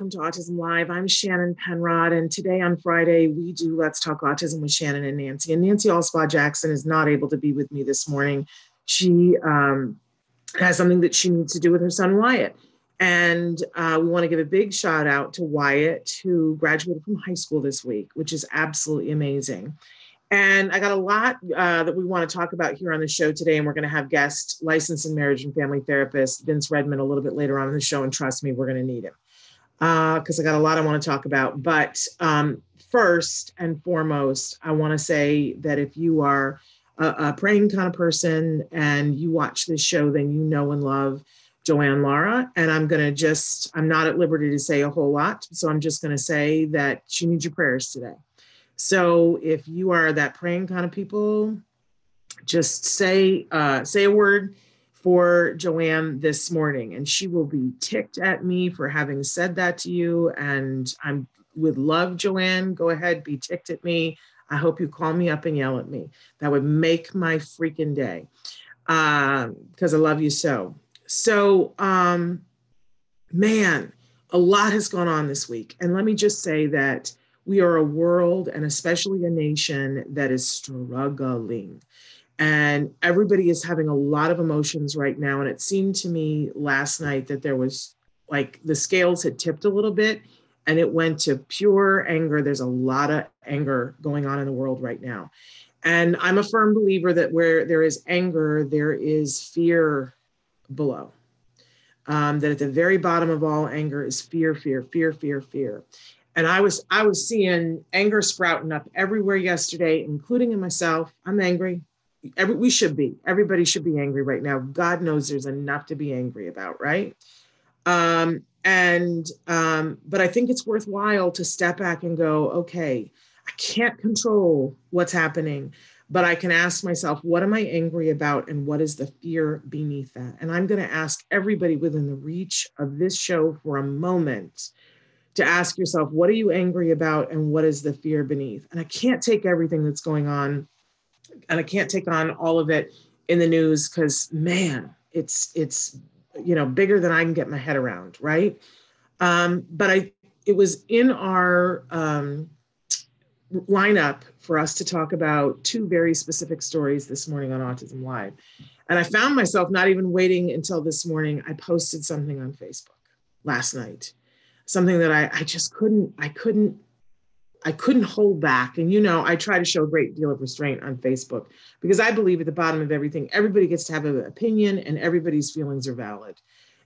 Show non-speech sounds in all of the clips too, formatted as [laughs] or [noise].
Welcome to Autism Live. I'm Shannon Penrod, and today on Friday we do Let's Talk Autism with Shannon and Nancy. And Nancy Alspaugh Jackson is not able to be with me this morning. She um, has something that she needs to do with her son Wyatt. And uh, we want to give a big shout out to Wyatt, who graduated from high school this week, which is absolutely amazing. And I got a lot uh, that we want to talk about here on the show today. And we're going to have guest licensed and marriage and family therapist Vince Redmond a little bit later on in the show. And trust me, we're going to need him because uh, I got a lot I want to talk about. But um, first and foremost, I want to say that if you are a, a, praying kind of person and you watch this show, then you know and love Joanne Lara. And I'm going to just, I'm not at liberty to say a whole lot. So I'm just going to say that she needs your prayers today. So if you are that praying kind of people, just say uh, say a word for Joanne this morning, and she will be ticked at me for having said that to you. And I'm would love Joanne. Go ahead, be ticked at me. I hope you call me up and yell at me. That would make my freaking day because uh, I love you so. So, um, man, a lot has gone on this week, and let me just say that we are a world and especially a nation that is struggling. And everybody is having a lot of emotions right now. And it seemed to me last night that there was like the scales had tipped a little bit and it went to pure anger. There's a lot of anger going on in the world right now. And I'm a firm believer that where there is anger, there is fear below. Um, that at the very bottom of all anger is fear, fear, fear, fear, fear and I was I was seeing anger sprouting up everywhere yesterday, including in myself. I'm angry. Every, we should be. Everybody should be angry right now. God knows there's enough to be angry about, right? Um, and um, but I think it's worthwhile to step back and go, okay, I can't control what's happening, but I can ask myself, what am I angry about, and what is the fear beneath that? And I'm going to ask everybody within the reach of this show for a moment to ask yourself, what are you angry about and what is the fear beneath? And I can't take everything that's going on and I can't take on all of it in the news because man, it's it's you know bigger than I can get my head around, right? Um, but I it was in our um, lineup for us to talk about two very specific stories this morning on Autism Live. And I found myself not even waiting until this morning. I posted something on Facebook last night something that I, I just couldn't, I couldn't, I couldn't hold back. And you know, I try to show a great deal of restraint on Facebook because I believe at the bottom of everything, everybody gets to have an opinion and everybody's feelings are valid.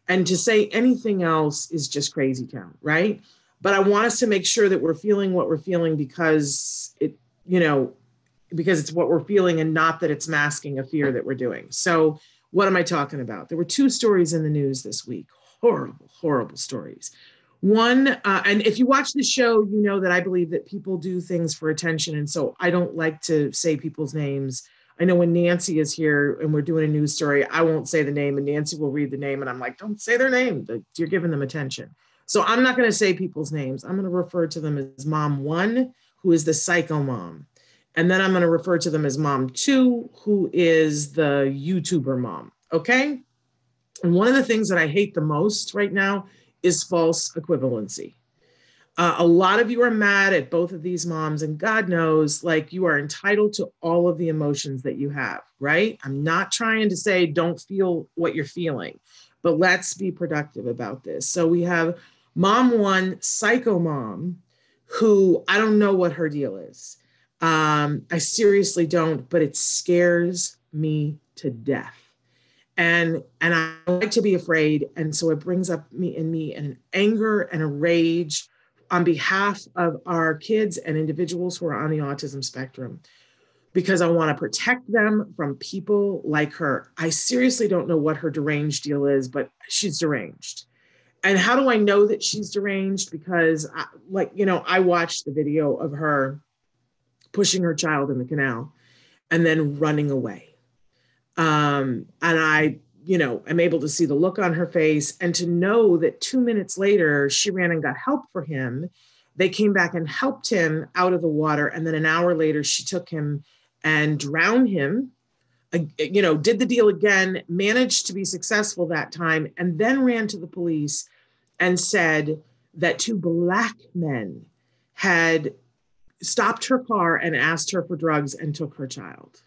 And to say anything else is just crazy town, right? But I want us to make sure that we're feeling what we're feeling because it, you know, because it's what we're feeling and not that it's masking a fear that we're doing. So, what am I talking about? There were two stories in the news this week horrible, horrible stories. One, uh, and if you watch the show, you know that I believe that people do things for attention. And so I don't like to say people's names. I know when Nancy is here and we're doing a news story, I won't say the name and Nancy will read the name. And I'm like, don't say their name. You're giving them attention. So I'm not going to say people's names. I'm going to refer to them as mom one, who is the psycho mom. And then I'm going to refer to them as mom two, who is the YouTuber mom. Okay. And one of the things that I hate the most right now is false equivalency. Uh, a lot of you are mad at both of these moms, and God knows, like, you are entitled to all of the emotions that you have, right? I'm not trying to say don't feel what you're feeling, but let's be productive about this. So we have mom one, psycho mom, who I don't know what her deal is. Um, I seriously don't, but it scares me to death. And and I like to be afraid, and so it brings up me in me an anger and a rage on behalf of our kids and individuals who are on the autism spectrum because I want to protect them from people like her. I seriously don't know what her deranged deal is, but she's deranged. And how do I know that she's deranged? Because, I, like, you know, I watched the video of her pushing her child in the canal and then running away. Um, and I, you know, am able to see the look on her face and to know that two minutes later, she ran and got help for him. They came back and helped him out of the water. And then an hour later, she took him and drowned him. You know, did the deal again, managed to be successful that time, and then ran to the police and said that two black men had stopped her car and asked her for drugs and took her child.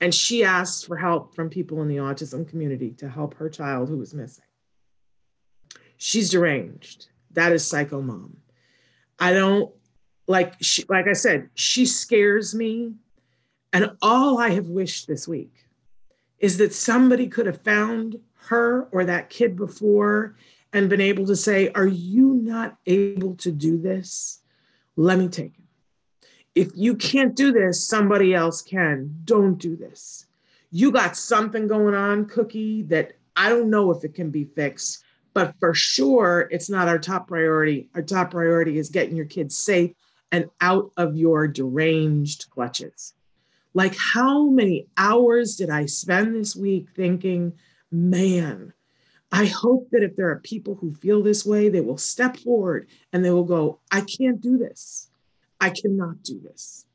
And she asked for help from people in the autism community to help her child who was missing. She's deranged. That is psycho mom. I don't like she, like I said, she scares me. And all I have wished this week is that somebody could have found her or that kid before and been able to say, Are you not able to do this? Let me take him if you can't do this, somebody else can. Don't do this. You got something going on, Cookie, that I don't know if it can be fixed, but for sure, it's not our top priority. Our top priority is getting your kids safe and out of your deranged clutches. Like, how many hours did I spend this week thinking, man, I hope that if there are people who feel this way, they will step forward and they will go, I can't do this. I cannot do this.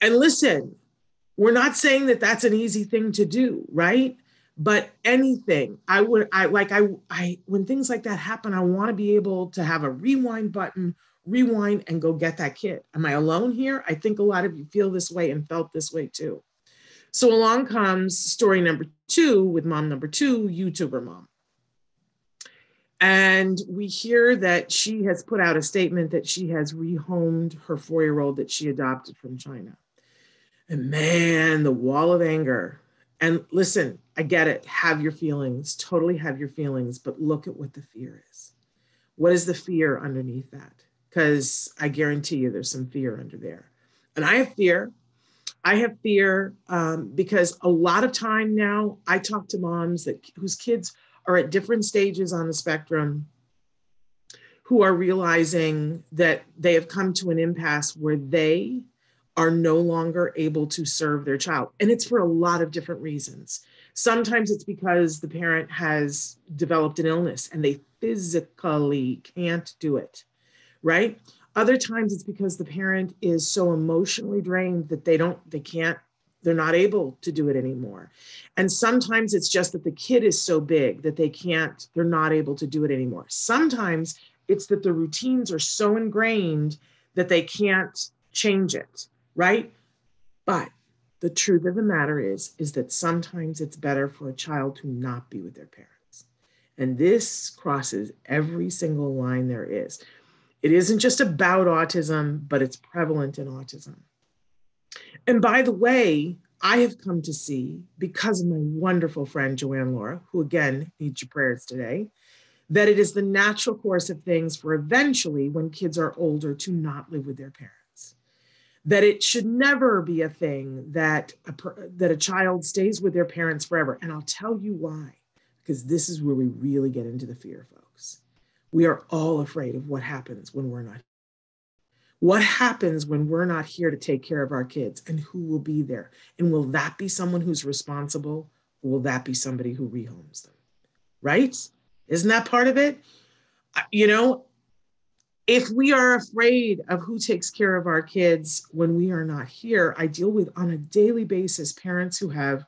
And listen, we're not saying that that's an easy thing to do, right? But anything, I would, I like, I, I, when things like that happen, I want to be able to have a rewind button, rewind and go get that kid. Am I alone here? I think a lot of you feel this way and felt this way too. So along comes story number two with mom number two, YouTuber mom. And we hear that she has put out a statement that she has rehomed her four year old that she adopted from China. And man, the wall of anger. And listen, I get it. Have your feelings, totally have your feelings, but look at what the fear is. What is the fear underneath that? Because I guarantee you there's some fear under there. And I have fear. I have fear um, because a lot of time now I talk to moms that whose kids are at different stages on the spectrum who are realizing that they have come to an impasse where they are no longer able to serve their child. And it's for a lot of different reasons. Sometimes it's because the parent has developed an illness and they physically can't do it, right? Other times it's because the parent is so emotionally drained that they don't, they can't they're not able to do it anymore. And sometimes it's just that the kid is so big that they can't, they're not able to do it anymore. Sometimes it's that the routines are so ingrained that they can't change it, right? But the truth of the matter is is that sometimes it's better for a child to not be with their parents. And this crosses every single line there is. It isn't just about autism, but it's prevalent in autism. And by the way, I have come to see, because of my wonderful friend Joanne Lara, who again needs your prayers today, that it is the natural course of things for eventually, when kids are older, to not live with their parents. That it should never be a thing that a, that a child stays with their parents forever. And I'll tell you why, because this is where we really get into the fear, folks. We are all afraid of what happens when we're not what happens when we're not here to take care of our kids and who will be there? And will that be someone who's responsible? Or will that be somebody who rehomes them? Right? Isn't that part of it? You know, if we are afraid of who takes care of our kids when we are not here, I deal with on a daily basis parents who have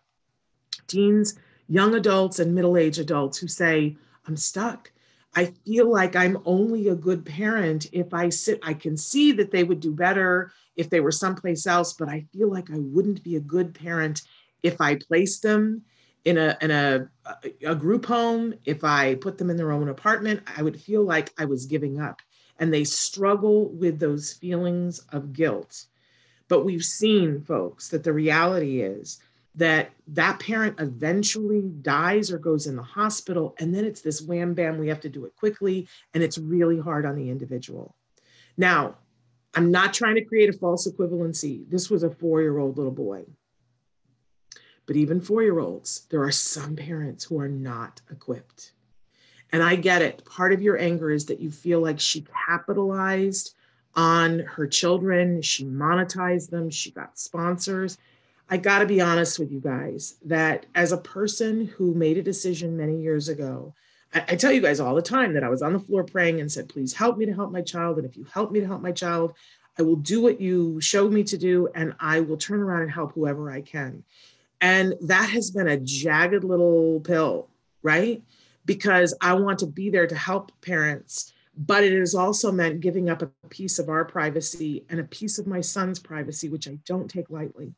teens, young adults, and middle aged adults who say, I'm stuck. I feel like I'm only a good parent if I sit, I can see that they would do better if they were someplace else, but I feel like I wouldn't be a good parent if I placed them in a in a a group home, if I put them in their own apartment, I would feel like I was giving up. And they struggle with those feelings of guilt. But we've seen, folks, that the reality is that that parent eventually dies or goes in the hospital and then it's this wham bam we have to do it quickly and it's really hard on the individual. Now i'm not trying to create a false equivalency. This was a four year old little boy. But even four year olds there are some parents who are not equipped. And i get it. Part of your anger is that you feel like she capitalized on her children she monetized them she got sponsors I got to be honest with you guys that as a person who made a decision many years ago, I, I, tell you guys all the time that I was on the floor praying and said, please help me to help my child. And if you help me to help my child, I will do what you showed me to do and I will turn around and help whoever I can. And that has been a jagged little pill, right? Because I want to be there to help parents, but it has also meant giving up a piece of our privacy and a piece of my son's privacy, which I don't take lightly.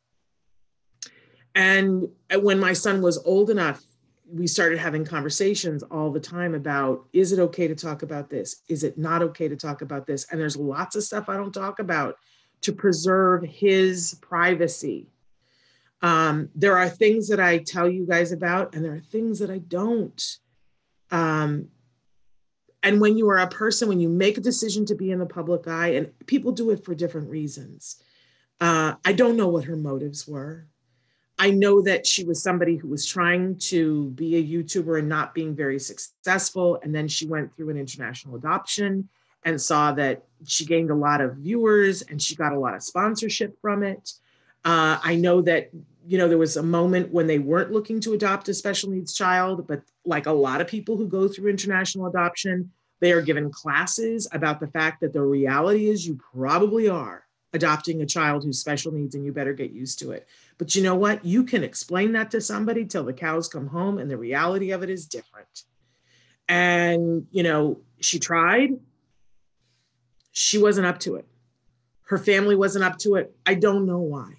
And when my son was old enough, we started having conversations all the time about is it okay to talk about this? Is it not okay to talk about this? And there's lots of stuff I don't talk about to preserve his privacy. Um, there are things that I tell you guys about, and there are things that I don't. Um, and when you are a person, when you make a decision to be in the public eye, and people do it for different reasons, uh, I don't know what her motives were. I know that she was somebody who was trying to be a YouTuber and not being very successful. And then she went through an international adoption and saw that she gained a lot of viewers and she got a lot of sponsorship from it. Uh, I know that, you know, there was a moment when they weren't looking to adopt a special needs child, but like a lot of people who go through international adoption, they are given classes about the fact that the reality is you probably are adopting a child who's special needs and you better get used to it. But you know what? You can explain that to somebody till the cows come home and the reality of it is different. And, you know, she tried. She wasn't up to it. Her family wasn't up to it. I don't know why.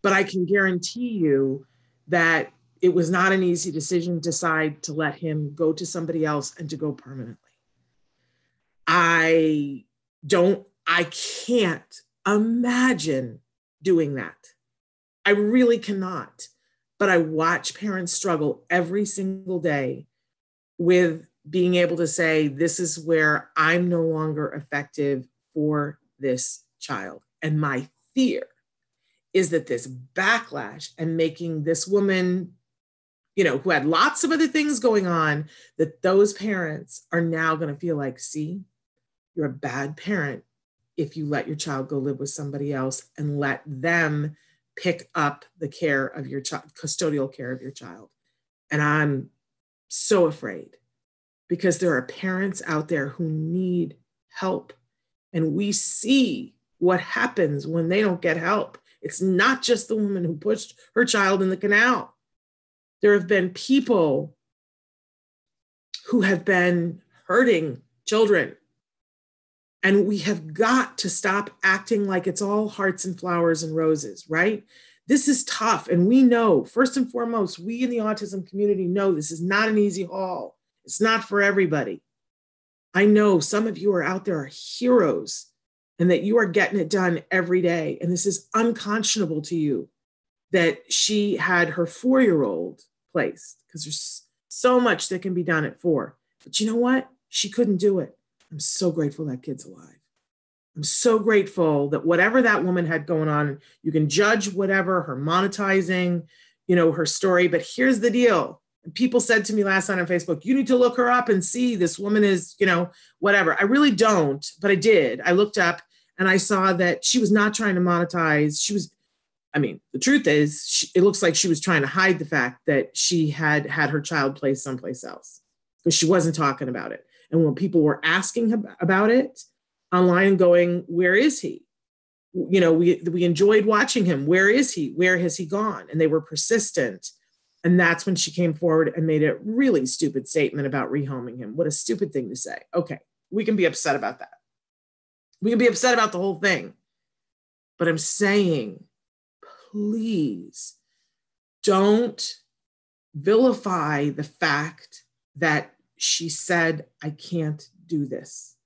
But I can guarantee you that it was not an easy decision to decide to let him go to somebody else and to go permanently. I don't, I can't imagine doing that. I really cannot. But I watch parents struggle every single day with being able to say, this is where I'm no longer effective for this child. And my fear is that this backlash and making this woman, you know, who had lots of other things going on, that those parents are now going to feel like, see, you're a bad parent if you let your child go live with somebody else and let them pick up the care of your child, custodial care of your child. And I'm so afraid because there are parents out there who need help. And we see what happens when they don't get help. It's not just the woman who pushed her child in the canal. There have been people who have been hurting children and we have got to stop acting like it's all hearts and flowers and roses, right? This is tough. And we know, first and foremost, we in the autism community know this is not an easy haul. It's not for everybody. I know some of you are out there are heroes and that you are getting it done every day. And this is unconscionable to you that she had her four year old placed because there's so much that can be done at four. But you know what? She couldn't do it. I'm so grateful that kid's alive. I'm so grateful that whatever that woman had going on, you can judge whatever her monetizing, you know, her story. But here's the deal. People said to me last night on Facebook, you need to look her up and see this woman is, you know, whatever. I really don't, but I did. I looked up and I saw that she was not trying to monetize. She was, I mean, the truth is, she, it looks like she was trying to hide the fact that she had had her child placed someplace else because she wasn't talking about it. And when people were asking about it online, going, Where is he? You know, we, we enjoyed watching him. Where is he? Where has he gone? And they were persistent. And that's when she came forward and made a really stupid statement about rehoming him. What a stupid thing to say. Okay, we can be upset about that. We can be upset about the whole thing. But I'm saying, please don't vilify the fact that she said, I can't do this.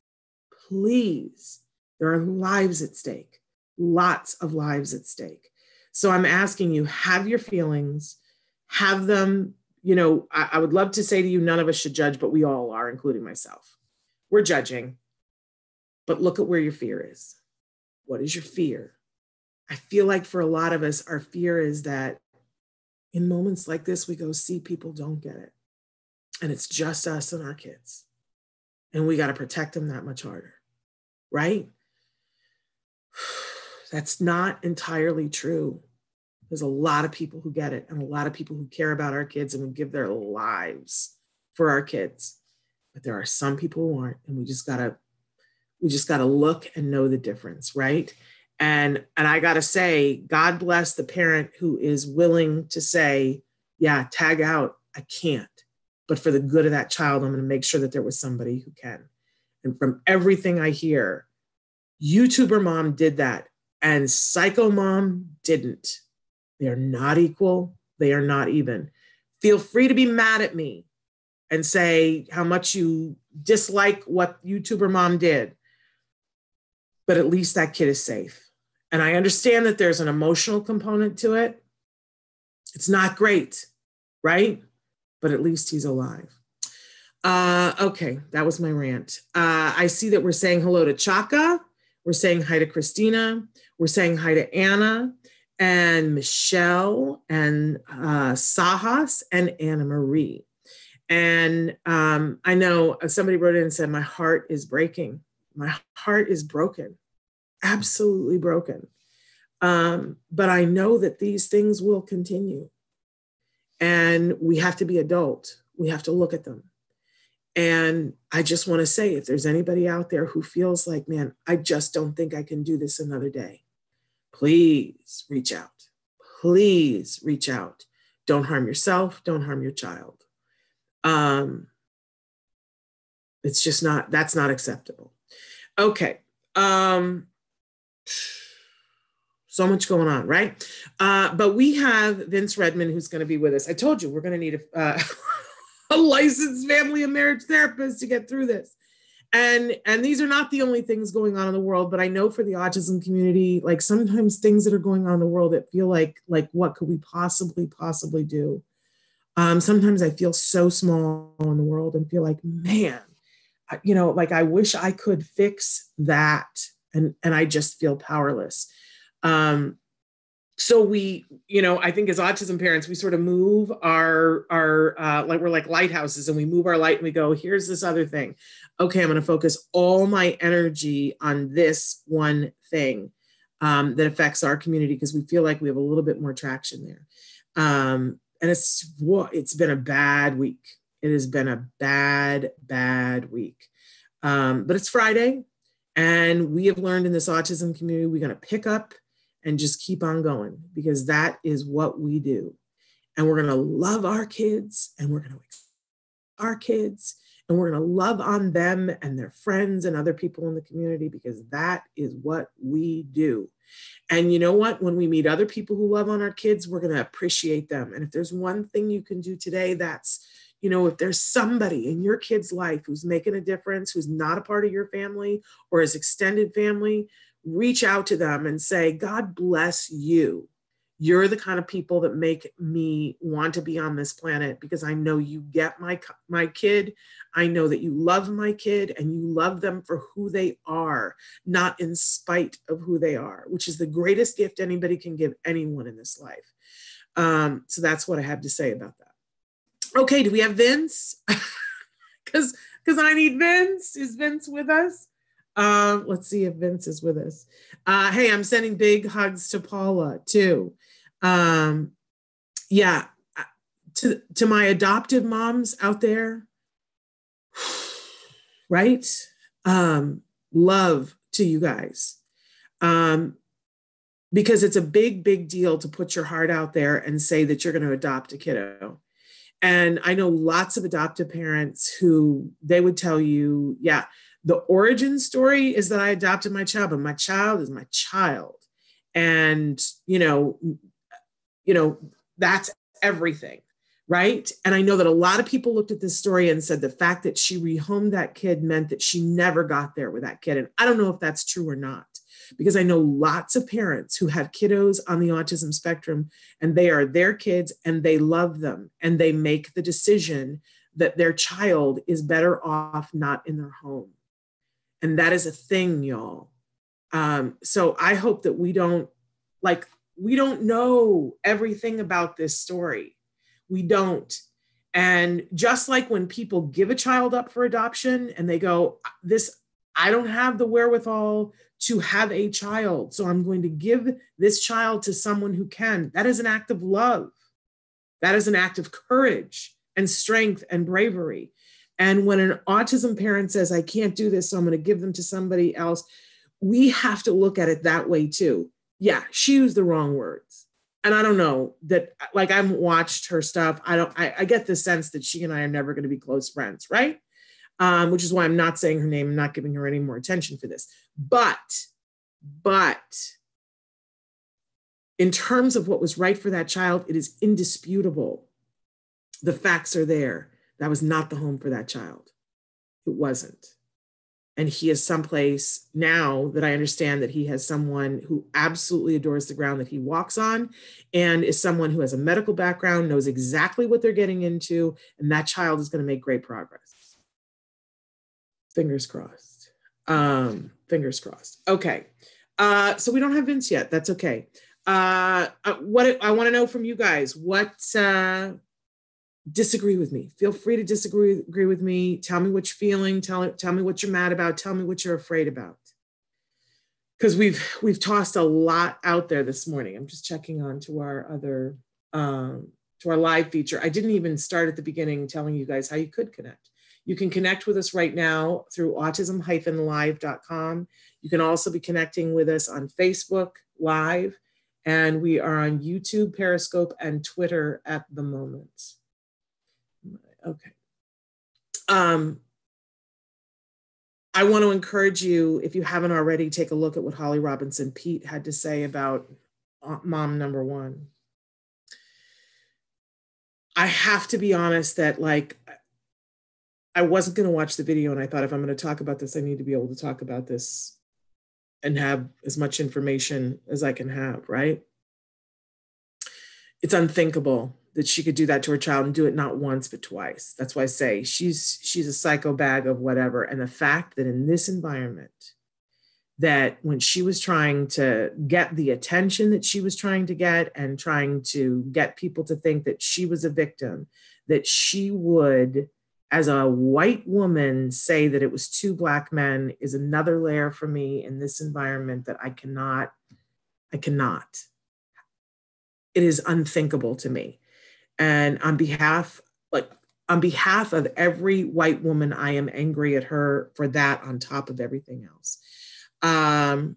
Please, there are lives at stake, lots of lives at stake. So I'm asking you, have your feelings, have them, you know, I, I would love to say to you, none of us should judge, but we all are, including myself. We're judging, but look at where your fear is. What is your fear? I feel like for a lot of us, our fear is that in moments like this, we go see people don't get it. And it's just us and our kids. And we got to protect them that much harder, right? [sighs] That's not entirely true. There's a lot of people who get it and a lot of people who care about our kids and would give their lives for our kids. But there are some people who aren't, and we just gotta, we just gotta look and know the difference, right? And and I gotta say, God bless the parent who is willing to say, yeah, tag out, I can't. But for the good of that child, I'm gonna make sure that there was somebody who can. And from everything I hear, YouTuber mom did that and psycho mom didn't they are not equal. They are not even. Feel free to be mad at me and say how much you dislike what YouTuber mom did. But at least that kid is safe. And I understand that there's an emotional component to it. It's not great, right? But at least he's alive. Uh, okay, that was my rant. Uh, I see that we're saying hello to Chaka. We're saying hi to Christina. We're saying hi to Anna and Michelle and uh, Sahas and Anna Marie. And um, I know somebody wrote in and said, My heart is breaking. My heart is broken, absolutely broken. Um, but I know that these things will continue. And we have to be adult, we have to look at them. And I just want to say if there's anybody out there who feels like, man, I just don't think I can do this another day, please reach out. Please reach out. Don't harm yourself, don't harm your child. Um, it's just not, that's not acceptable. Okay. Um, so much going on, right? Uh, but we have Vince Redmond who's going to be with us. I told you we're going to need a, uh, [laughs] a licensed family and marriage therapist to get through this and and these are not the only things going on in the world but i know for the autism community like sometimes things that are going on in the world that feel like like what could we possibly possibly do um, sometimes i feel so small in the world and feel like man you know like i wish i could fix that and and i just feel powerless um, so we you know i think as autism parents we sort of move our our uh, like we're like lighthouses and we move our light and we go here's this other thing. Okay i'm going to focus all my energy on this one thing um, that affects our community because we feel like we have a little bit more traction there. Um, and it's what it's been a bad week. It has been a bad bad week. Um, but it's friday and we have learned in this autism community we're going to pick up and just keep on going because that is what we do. And we're going to love our kids and we're going to our kids and we're going to love on them and their friends and other people in the community because that is what we do. And you know what? When we meet other people who love on our kids, we're going to appreciate them. And if there's one thing you can do today, that's, you know, if there's somebody in your kid's life who's making a difference, who's not a part of your family or his extended family, reach out to them and say, God bless you. You're the kind of people that make me want to be on this planet because I know you get my my kid. I know that you love my kid and you love them for who they are, not in spite of who they are, which is the greatest gift anybody can give anyone in this life. Um, so that's what I have to say about that. Okay, do we have Vince? [laughs] Because because I need Vince. Is Vince with us? Um, let's see if Vince is with us. Uh, hey, I'm sending big hugs to Paula too. Um, yeah, uh, to to my adoptive moms out there, [sighs] right? Um, love to you guys. Um, because it's a big, big deal to put your heart out there and say that you're going to adopt a kiddo. And I know lots of adoptive parents who they would tell you, yeah, the origin story is that I adopted my child, but my child is my child. And, you know, you know, that's everything. Right. And I know that a lot of people looked at this story and said the fact that she rehomed that kid meant that she never got there with that kid. And I don't know if that's true or not because I know lots of parents who have kiddos on the autism spectrum and they are their kids and they love them and they make the decision that their child is better off not in their home. And that is a thing, y'all. Um, so I hope that we don't like, we don't know everything about this story. We don't. And just like when people give a child up for adoption and they go, This, I don't have the wherewithal to have a child. So I'm going to give this child to someone who can. That is an act of love. That is an act of courage and strength and bravery. And when an autism parent says, I can't do this, so I'm going to give them to somebody else, we have to look at it that way too. Yeah, she used the wrong words. And I don't know that, like, I've watched her stuff. I don't, I, I get the sense that she and I are never going to be close friends, right? um, which is why I'm not saying her name, I'm not giving her any more attention for this. But, but in terms of what was right for that child, it is indisputable. The facts are there. That was not the home for that child. It wasn't. And he is someplace now that I understand that he has someone who absolutely adores the ground that he walks on and is someone who has a medical background, knows exactly what they're getting into, and that child is going to make great progress. Fingers crossed. Um, fingers crossed. Okay. Uh, so we don't have Vince yet. That's okay. Uh, uh what I want to know from you guys, what uh, disagree with me? Feel free to disagree agree with me. Tell me what you're feeling. Tell tell me what you're mad about. Tell me what you're afraid about. Because we've we've tossed a lot out there this morning. I'm just checking on to our other um, to our live feature. I didn't even start at the beginning telling you guys how you could connect. You can connect with us right now through autism-live.com. You can also be connecting with us on Facebook Live, and we are on YouTube, Periscope, and Twitter at the moment. Okay. Um, I want to encourage you, if you haven't already, take a look at what Holly Robinson Peete had to say about uh, mom number one. I have to be honest that, like, I wasn't going to watch the video, and I thought if I'm going to talk about this, I need to be able to talk about this and have as much information as I can have, right? It's unthinkable that she could do that to her child and do it not once but twice. That's why I say she's she's a psycho bag of whatever. And the fact that in this environment, that when she was trying to get the attention that she was trying to get and trying to get people to think that she was a victim, that she would as a white woman say that it was two black men is another layer for me in this environment that I cannot, I cannot. It is unthinkable to me. And on behalf, like on behalf of every white woman, I am angry at her for that on top of everything else. Um,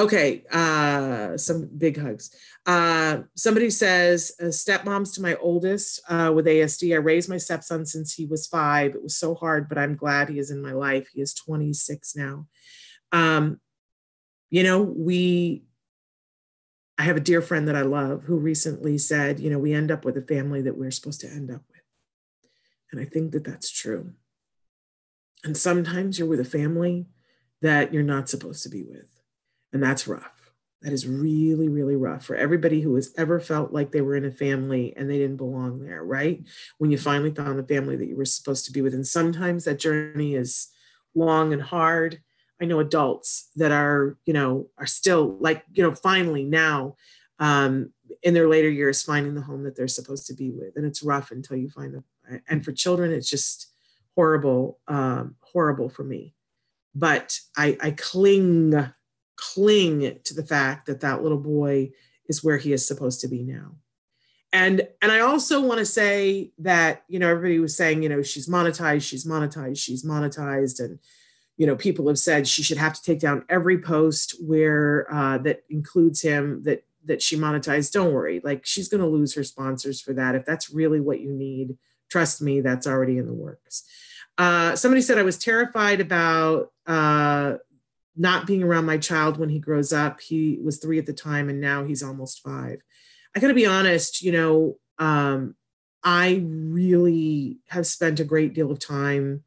Okay, uh, some big hugs. Uh, somebody says, uh, stepmoms to my oldest uh, with ASD. I raised my stepson since he was five. It was so hard, but I'm glad he is in my life. He is 26 now. Um, you know, we, I have a dear friend that I love who recently said, you know, we end up with a family that we're supposed to end up with. And I think that that's true. And sometimes you're with a family that you're not supposed to be with and that's rough. That is really, really rough for everybody who has ever felt like they were in a family and they didn't belong there, right? When you finally found the family that you were supposed to be with. And sometimes that journey is long and hard. I know adults that are, you know, are still like, you know, finally now um, in their later years finding the home that they're supposed to be with. And it's rough until you find them. And for children, it's just horrible, um, horrible for me. But I, I cling cling to the fact that that little boy is where he is supposed to be now and and i also want to say that you know everybody was saying you know she's monetized she's monetized she's monetized and you know, people have said she should have to take down every post where uh, that includes him that that she monetized. Don't worry, like she's going to lose her sponsors for that. If that's really what you need, trust me, that's already in the works. Uh, somebody said I was terrified about uh, not being around my child when he grows up. He was three at the time, and now he's almost five. I got to be honest, you know, um, I really have spent a great deal of time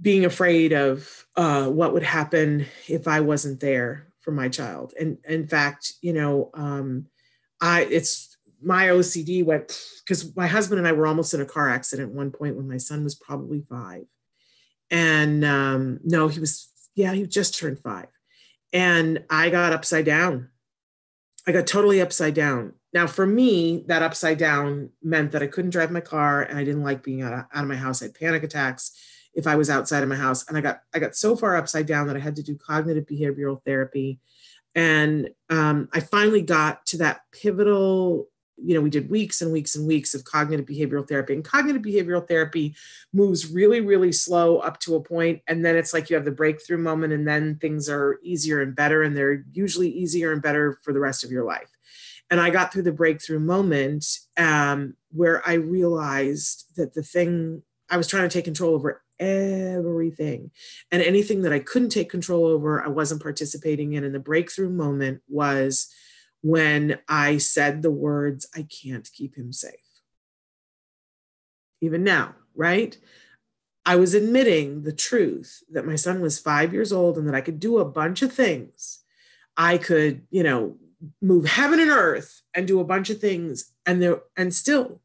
being afraid of uh, what would happen if I wasn't there for my child. And in fact, you know, um, I it's my OCD went because my husband and I were almost in a car accident one point when my son was probably five. And um, no, he was, yeah, he just turned five. And I got upside down. I got totally upside down. Now, for me, that upside down meant that I couldn't drive my car and I didn't like being out of, out of my house. I had panic attacks if I was outside of my house. And I got I got so far upside down that I had to do cognitive behavioral therapy. And um, I finally got to that pivotal, you know, we did weeks and weeks and weeks of cognitive behavioral therapy. And cognitive behavioral therapy moves really, really slow up to a point, And then it's like you have the breakthrough moment, and then things are easier and better. And they're usually easier and better for the rest of your life. And I got through the breakthrough moment um, where I realized that the thing I was trying to take control over everything. And anything that I couldn't take control over, I wasn't participating in. And the breakthrough moment was when I said the words, I can't keep him safe. Even now, right? I was admitting the truth that my son was five years old and that I could do a bunch of things. I could, you know, move heaven and earth and do a bunch of things. And there, and still,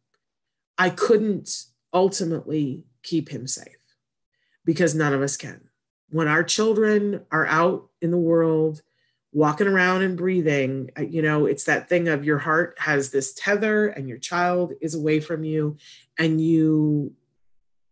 I couldn't ultimately keep him safe because none of us can. When our children are out in the world, walking around and breathing, uh, you know, it's that thing of your heart has this tether and your child is away from you and you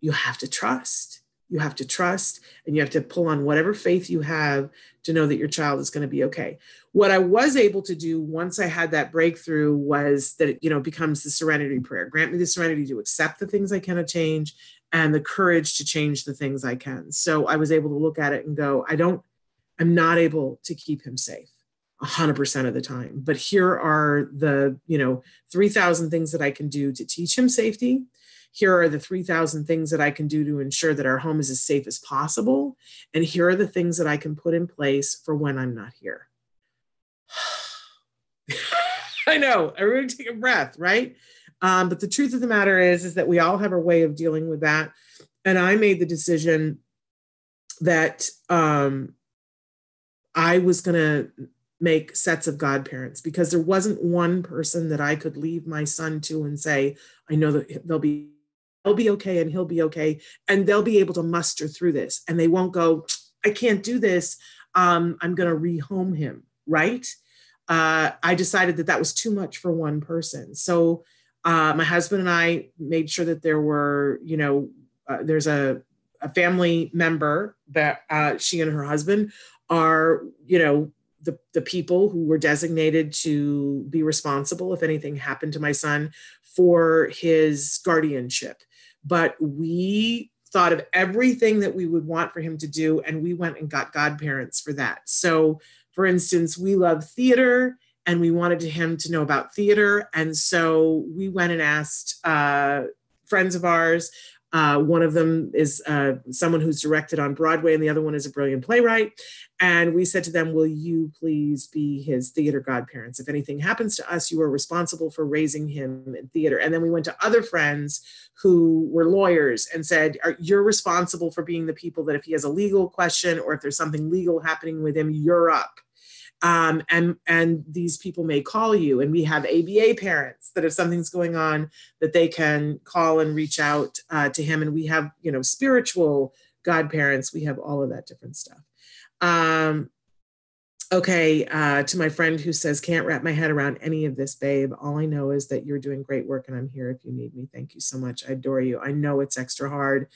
you have to trust. You have to trust and you have to pull on whatever faith you have to know that your child is going to be okay. What I was able to do once I had that breakthrough was that it, you know, becomes the serenity prayer. Grant me the serenity to accept the things I cannot change and the courage to change the things I can. So I was able to look at it and go, I don't, I'm not able to keep him safe 100% of the time. But here are the, you know, 3,000 things that I can do to teach him safety. Here are the 3,000 things that I can do to ensure that our home is as safe as possible. And here are the things that I can put in place for when I'm not here. [sighs] I know, everybody take a breath, right? Um, but the truth of the matter is, is that we all have our way of dealing with that. And I made the decision that um, I was going to make sets of godparents because there wasn't one person that I could leave my son to and say, I know that they'll be they'll be okay and he'll be okay and they'll be able to muster through this and they won't go, I can't do this. Um, I'm going to rehome him, right? Uh, I decided that that was too much for one person. So uh, my husband and I made sure that there were, you know, uh, there's a, a family member that uh, she and her husband are, you know, the, the people who were designated to be responsible if anything happened to my son for his guardianship. But we thought of everything that we would want for him to do, and we went and got godparents for that. So, for instance, we love theater and we wanted him to know about theater. And so we went and asked uh, friends of ours. Uh, one of them is uh, someone who's directed on Broadway, and the other one is a brilliant playwright. And we said to them, Will you please be his theater godparents? If anything happens to us, you are responsible for raising him in theater. And then we went to other friends who were lawyers and said, You're responsible for being the people that if he has a legal question or if there's something legal happening with him, you're up um, and and these people may call you and we have aba parents that if something's going on that they can call and reach out uh, to him. And we have you know spiritual godparents. We have all of that different stuff. Um, okay uh, to my friend who says can't wrap my head around any of this babe. All i know is that you're doing great work and i'm here if you need me. Thank you so much. I adore you. I know it's extra hard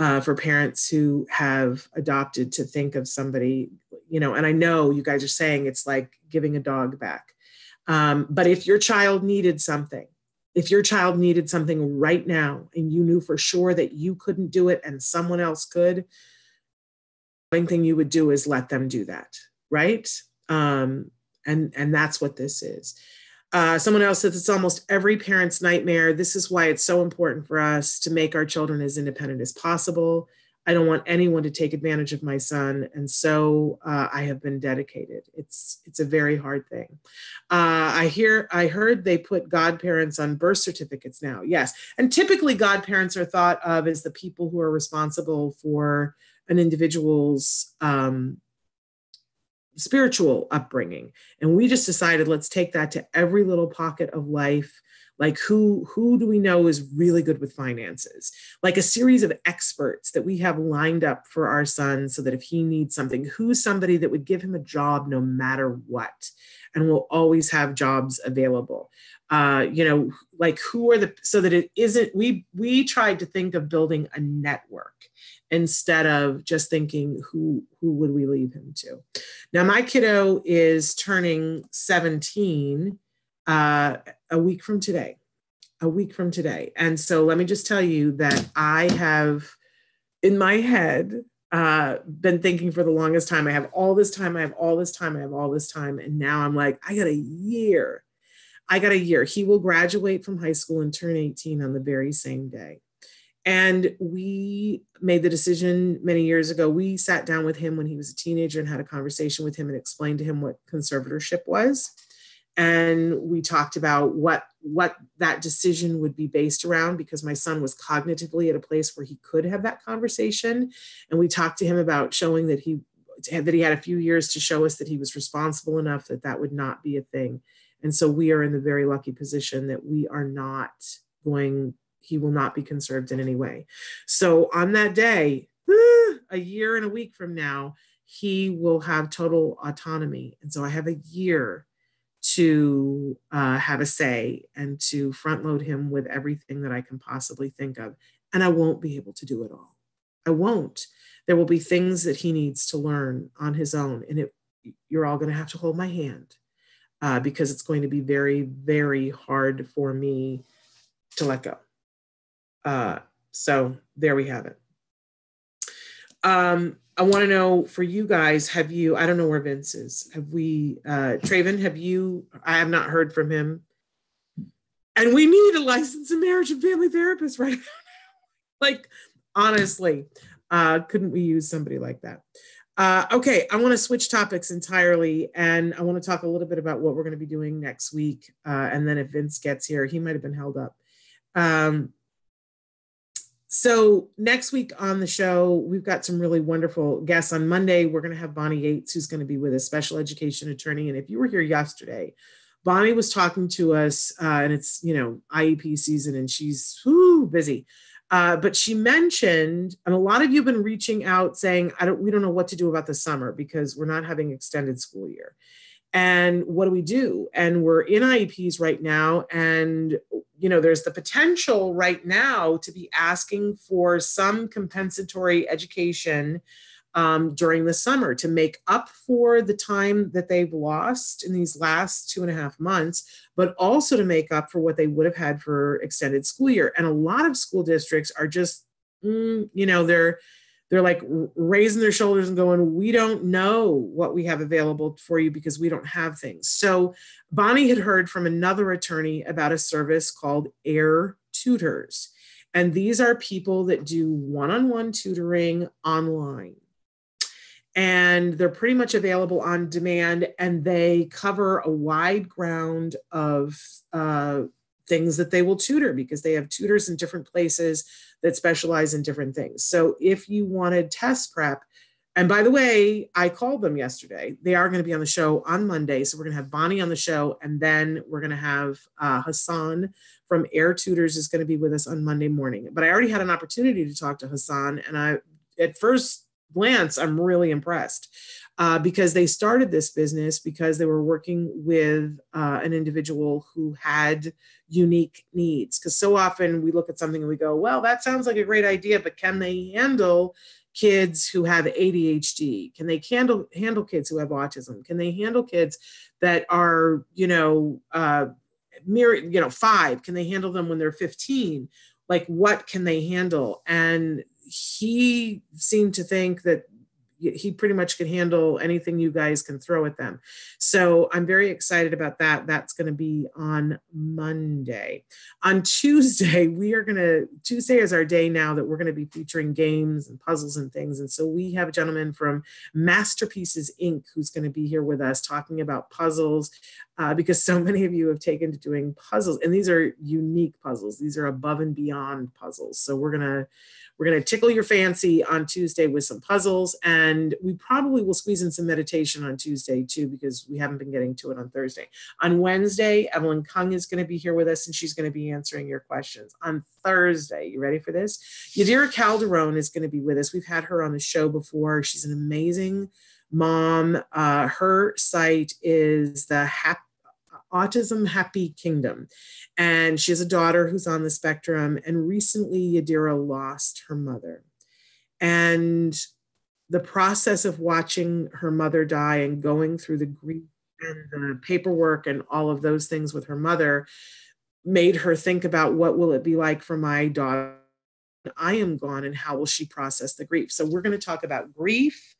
uh, for parents who have adopted to think of somebody, you know, and I know you guys are saying it's like giving a dog back. Um, but if your child needed something if your child needed something right now and you knew for sure that you couldn't do it and someone else could, one thing you would do is let them do that, right? Um, and and that's what this is. Uh, someone else says it's almost every parent's nightmare. This is why it's so important for us to make our children as independent as possible. I don't want anyone to take advantage of my son, and so uh, I have been dedicated. It's it's a very hard thing. Uh, I hear I heard they put godparents on birth certificates now. Yes, and typically godparents are thought of as the people who are responsible for an individual's um, spiritual upbringing, and we just decided let's take that to every little pocket of life. Like who who do we know is really good with finances? Like a series of experts that we have lined up for our son so that if he needs something who's somebody that would give him a job no matter what? And will always have jobs available. Uh, you know like who are the so that it isn't we we tried to think of building a network instead of just thinking who who would we leave him to now my kiddo is turning 17 uh, a week from today. A week from today. And so let me just tell you that I have in my head uh, been thinking for the longest time I have all this time, I have all this time, I have all this time. And now I'm like, I got a year. I got a year. He will graduate from high school and turn 18 on the very same day. And we made the decision many years ago. We sat down with him when he was a teenager and had a conversation with him and explained to him what conservatorship was. And we talked about what what that decision would be based around because my son was cognitively at a place where he could have that conversation. And we talked to him about showing that he that he had a few years to show us that he was responsible enough that that would not be a thing. And so we are in the very lucky position that we are not going he will not be conserved in any way so on that day a year and a week from now he will have total autonomy and so i have a year to uh, have a say and to front load him with everything that I can possibly think of. And I won't be able to do it all. I won't. There will be things that he needs to learn on his own. And it, you're all going to have to hold my hand uh, because it's going to be very, very hard for me to let go. Uh, so there we have it. Um, I want to know for you guys, have you, I don't know where Vince is. Have we, uh, Traven, have you, I have not heard from him. And we need a licensed marriage and family therapist right now. [laughs] like, honestly, uh, couldn't we use somebody like that? Uh, okay, I want to switch topics entirely, and I want to talk a little bit about what we're going to be doing next week. Uh, and then if Vince gets here, he might have been held up. Um, so next week on the show, we've got some really wonderful guests. On Monday, we're going to have Bonnie Yates, who's going to be with a special education attorney. And if you were here yesterday, Bonnie was talking to us, uh, and it's you know IEP season, and she's whoo, busy. Uh, but she mentioned, and a lot of you have been reaching out saying, "I don't, we don't know what to do about the summer because we're not having extended school year." And what do we do? And we're in IEPs right now, and you know, there's the potential right now to be asking for some compensatory education um, during the summer to make up for the time that they've lost in these last two and a half months, but also to make up for what they would have had for extended school year. And a lot of school districts are just, mm, you know, they're they're like raising their shoulders and going, We don't know what we have available for you because we don't have things. So, Bonnie had heard from another attorney about a service called Air Tutors. And these are people that do one on one tutoring online. And they're pretty much available on demand and they cover a wide ground of uh, things that they will tutor because they have tutors in different places that specialize in different things. So if you wanted test prep, and by the way, I called them yesterday. They are going to be on the show on Monday. So we're going to have Bonnie on the show, and then we're going to have uh, Hassan from Air Tutors is going to be with us on Monday morning. But I already had an opportunity to talk to Hassan, and I, at first glance, I'm really impressed uh, because they started this business because they were working with uh, an individual who had unique needs. Because so often we look at something and we go, well, that sounds like a great idea, but can they handle kids who have ADHD? Can they handle handle kids who have autism? Can they handle kids that are, you know, uh, you know five can they handle them when they're 15 like what can they handle and he seemed to think that he pretty much can handle anything you guys can throw at them. So I'm very excited about that. That's going to be on Monday. On Tuesday, we are going to, Tuesday is our day now that we're going to be featuring games and puzzles and things. And so we have a gentleman from Masterpieces Inc. who's going to be here with us talking about puzzles uh, because so many of you have taken to doing puzzles. And these are unique puzzles, these are above and beyond puzzles. So we're going to, we're going to tickle your fancy on Tuesday with some puzzles, and we probably will squeeze in some meditation on Tuesday too, because we haven't been getting to it on Thursday. On Wednesday, Evelyn Kung is going to be here with us, and she's going to be answering your questions. On Thursday, you ready for this? Yadira Calderon is going to be with us. We've had her on the show before. She's an amazing mom. Uh, her site is the Happy Autism Happy Kingdom. And she has a daughter who's on the spectrum. And recently, Yadira lost her mother. And the process of watching her mother die and going through the grief and the paperwork and all of those things with her mother made her think about what will it be like for my daughter I am gone and how will she process the grief. So we're going to talk about grief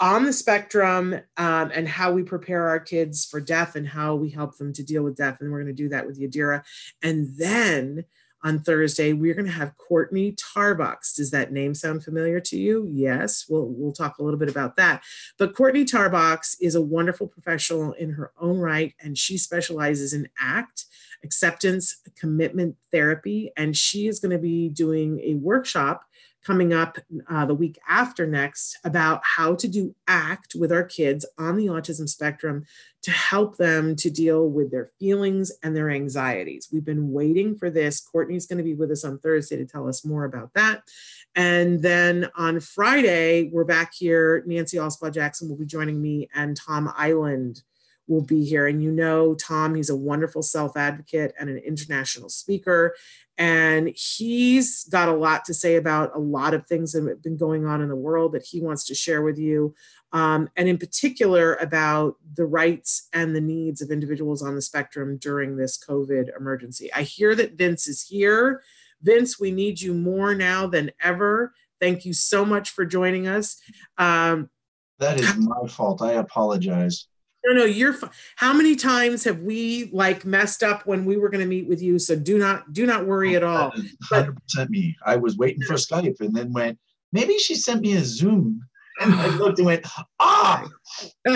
on the spectrum um, and how we prepare our kids for death and how we help them to deal with death. And we're going to do that with Yadira. And then on Thursday, we're going to have Courtney Tarbox. Does that name sound familiar to you? Yes, we'll, we'll talk a little bit about that. But Courtney Tarbox is a wonderful professional in her own right, and she specializes in ACT, acceptance commitment therapy. And she is going to be doing a workshop coming up uh, the week after next about how to do ACT with our kids on the autism spectrum to help them to deal with their feelings and their anxieties. We've been waiting for this. Courtney's going to be with us on Thursday to tell us more about that. And then on Friday, we're back here. Nancy Alspaugh Jackson will be joining me and Tom Iland will be here. And you know, Tom, he's a wonderful self advocate and an international speaker. And he's got a lot to say about a lot of things that have been going on in the world that he wants to share with you. Um, and in particular, about the rights and the needs of individuals on the spectrum during this COVID emergency. I hear that Vince is here. Vince, we need you more now than ever. Thank you so much for joining us. Um, that is [laughs] my fault. I apologize. No, no, you're fine. How many times have we like messed up when we were going to meet with you? So do not, do not worry at all. Hundred percent me. I was waiting for Skype and then went, maybe she sent me a Zoom. And I [sighs] looked and went, ah,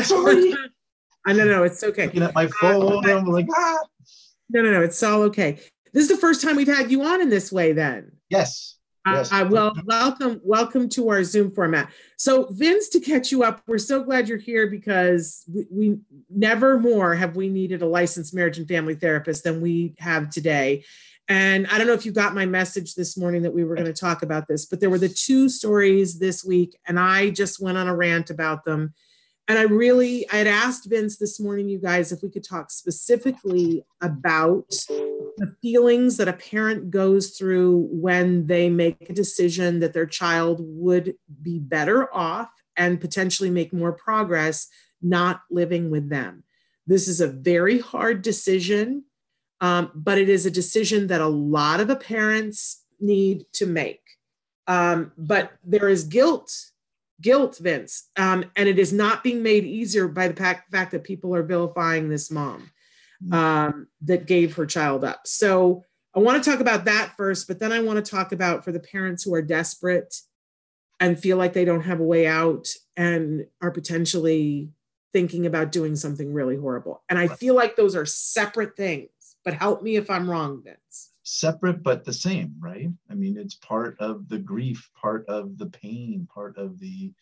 sorry. I don't know, no, it's okay. Looking at my phone, uh, I'm like, ah. No, no, no, it's all okay. This is the first time we've had you on in this way, then. Yes. Yes. Uh, well, welcome, welcome to our Zoom format. So, Vince, to catch you up, we're so glad you're here because we, we, never more have we needed a licensed marriage and family therapist than we have today. And I don't know if you got my message this morning that we were going to talk about this, but there were the two stories this week, and I just went on a rant about them. And I really, I had asked Vince this morning, you guys, if we could talk specifically about the feelings that a parent goes through when they make a decision that their child would be better off and potentially make more progress not living with them. This is a very hard decision, um, but it is a decision that a lot of parents need to make. Um, but there is guilt, guilt, Vince, um, and it is not being made easier by the fact that people are vilifying this mom. Mm. um, that gave her child up. So I want to talk about that first, but then I want to talk about for the parents who are desperate and feel like they don't have a way out and are potentially thinking about doing something really horrible. And I feel like those are separate things, but help me if I'm wrong, Vince. Separate but the same, right? I mean, it's part of the grief, part of the pain, part of the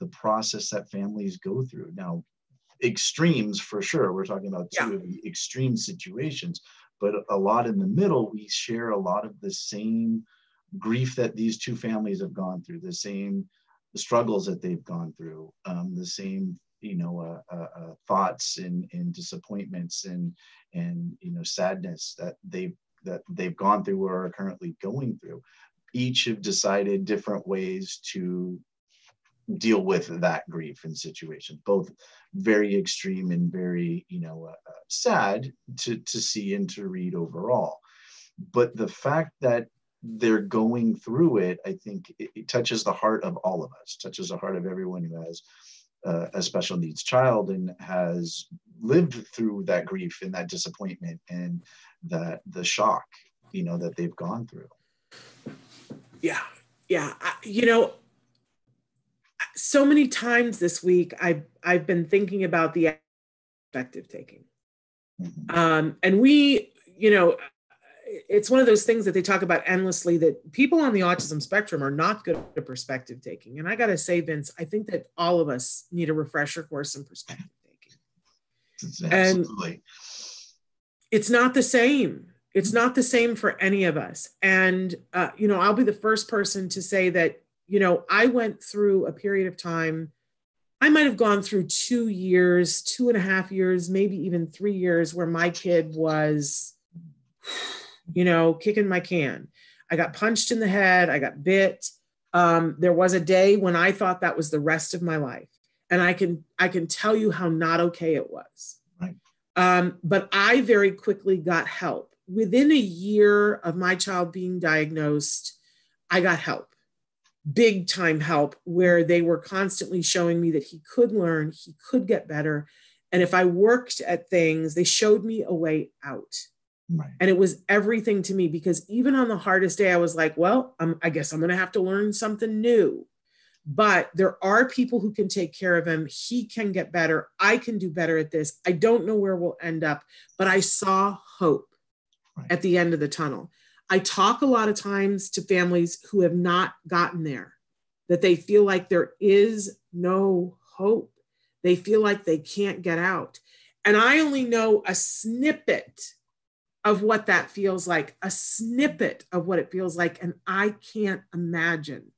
the process that families go through. Now, extremes for sure. We're talking about two yeah. of the extreme situations, but a lot in the middle, we share a lot of the same grief that these two families have gone through, the same struggles that they've gone through, um, the same you know uh, uh, uh, thoughts and, and disappointments and and you know sadness that they've that they've gone through or are currently going through each have decided different ways to deal with that grief and situation both very extreme and very you know uh, uh, sad to to see and to read overall. But the fact that they're going through it i think it, it touches the heart of all of us touches the heart of everyone who has uh, a special needs child and has lived through that grief and that disappointment and that the shock you know that they've gone through yeah yeah I, you know so many times this week I've I've been thinking about the perspective taking. Mm-hmm. Um, and we, you know, it's one of those things that they talk about endlessly that people on the autism spectrum are not good at perspective taking. And I got to say, Vince, I think that all of us need a refresher course in perspective. Absolutely. And it's not the same. It's not the same for any of us. And, uh, you know, I'll be the first person to say that you know, I went through a period of time. I might have gone through two years, two and a half years, maybe even three years, where my kid was, you know, kicking my can. I got punched in the head. I got bit. Um, there was a day when I thought that was the rest of my life, and I can I can tell you how not okay it was. Right. Um, but I very quickly got help. Within a year of my child being diagnosed, I got help big time help where they were constantly showing me that he could learn, he could get better. And if I worked at things, they showed me a way out. Right. And it was everything to me because even on the hardest day, I was like, well, I'm, I guess I'm going to have to learn something new. But there are people who can take care of him. He can get better. I can do better at this. I don't know where we'll end up, but I saw hope right. at the end of the tunnel. I talk a lot of times to families who have not gotten there, that they feel like there is no hope. They feel like they can't get out. And I only know a snippet of what that feels like, a snippet of what it feels like. And I can't imagine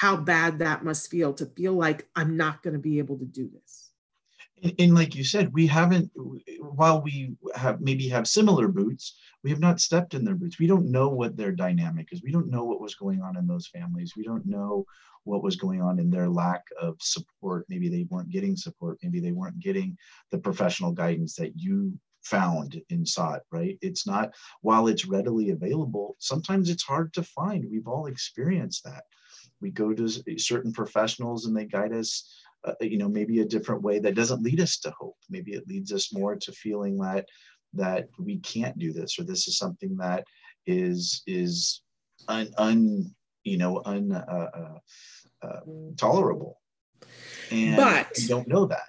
how bad that must feel to feel like I'm not going to be able to do this. And, and, like you said, we haven't, while we have maybe have similar boots, we have not stepped in their boots. We don't know what their dynamic is. We don't know what was going on in those families. We don't know what was going on in their lack of support. Maybe they weren't getting support. Maybe they weren't getting the professional guidance that you found and sought, right? It's not, while it's readily available, sometimes it's hard to find. We've all experienced that. We go to certain professionals and they guide us uh, you know maybe a different way that doesn't lead us to hope. Maybe it leads us more to feeling that that we can't do this or this is something that is is un, un you know un uh, uh, uh, tolerable. And but we don't know that.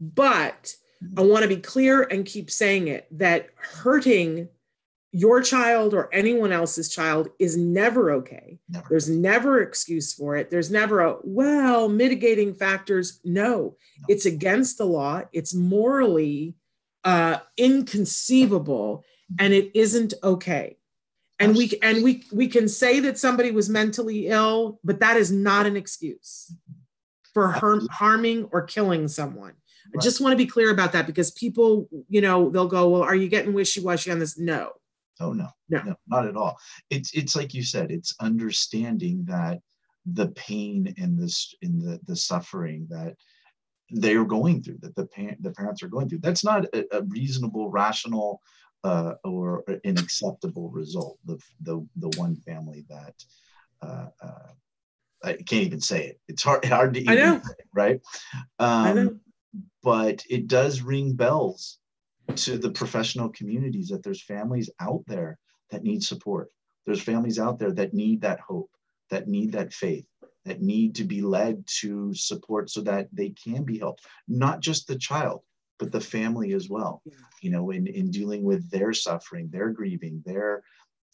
but i want to be clear and keep saying it that hurting your child or anyone else's child is never okay. Never. There's never excuse for it. There's never a, well, mitigating factors. No, no. it's against the law. It's morally uh, inconceivable and it isn't okay. And we and we we can say that somebody was mentally ill, but that is not an excuse for harm, harming or killing someone. Right. I just want to be clear about that because people, you know, they'll go, "Well, are you getting wishy-washy on this?" No, Oh no, no, no, not at all. It's it's like you said. It's understanding that the pain and this in the the suffering that they're going through, that the parent the parents are going through. That's not a, a reasonable, rational, uh, or an acceptable result. The the the one family that uh, uh, I can't even say it. It's hard hard to even I know. Say, right? Um, I know. But it does ring bells to the professional communities that there's families out there that need support. There's families out there that need that hope, that need that faith, that need to be led to support so that they can be helped. Not just the child, but the family as well. Yeah. You know, in, in dealing with their suffering, their grieving, their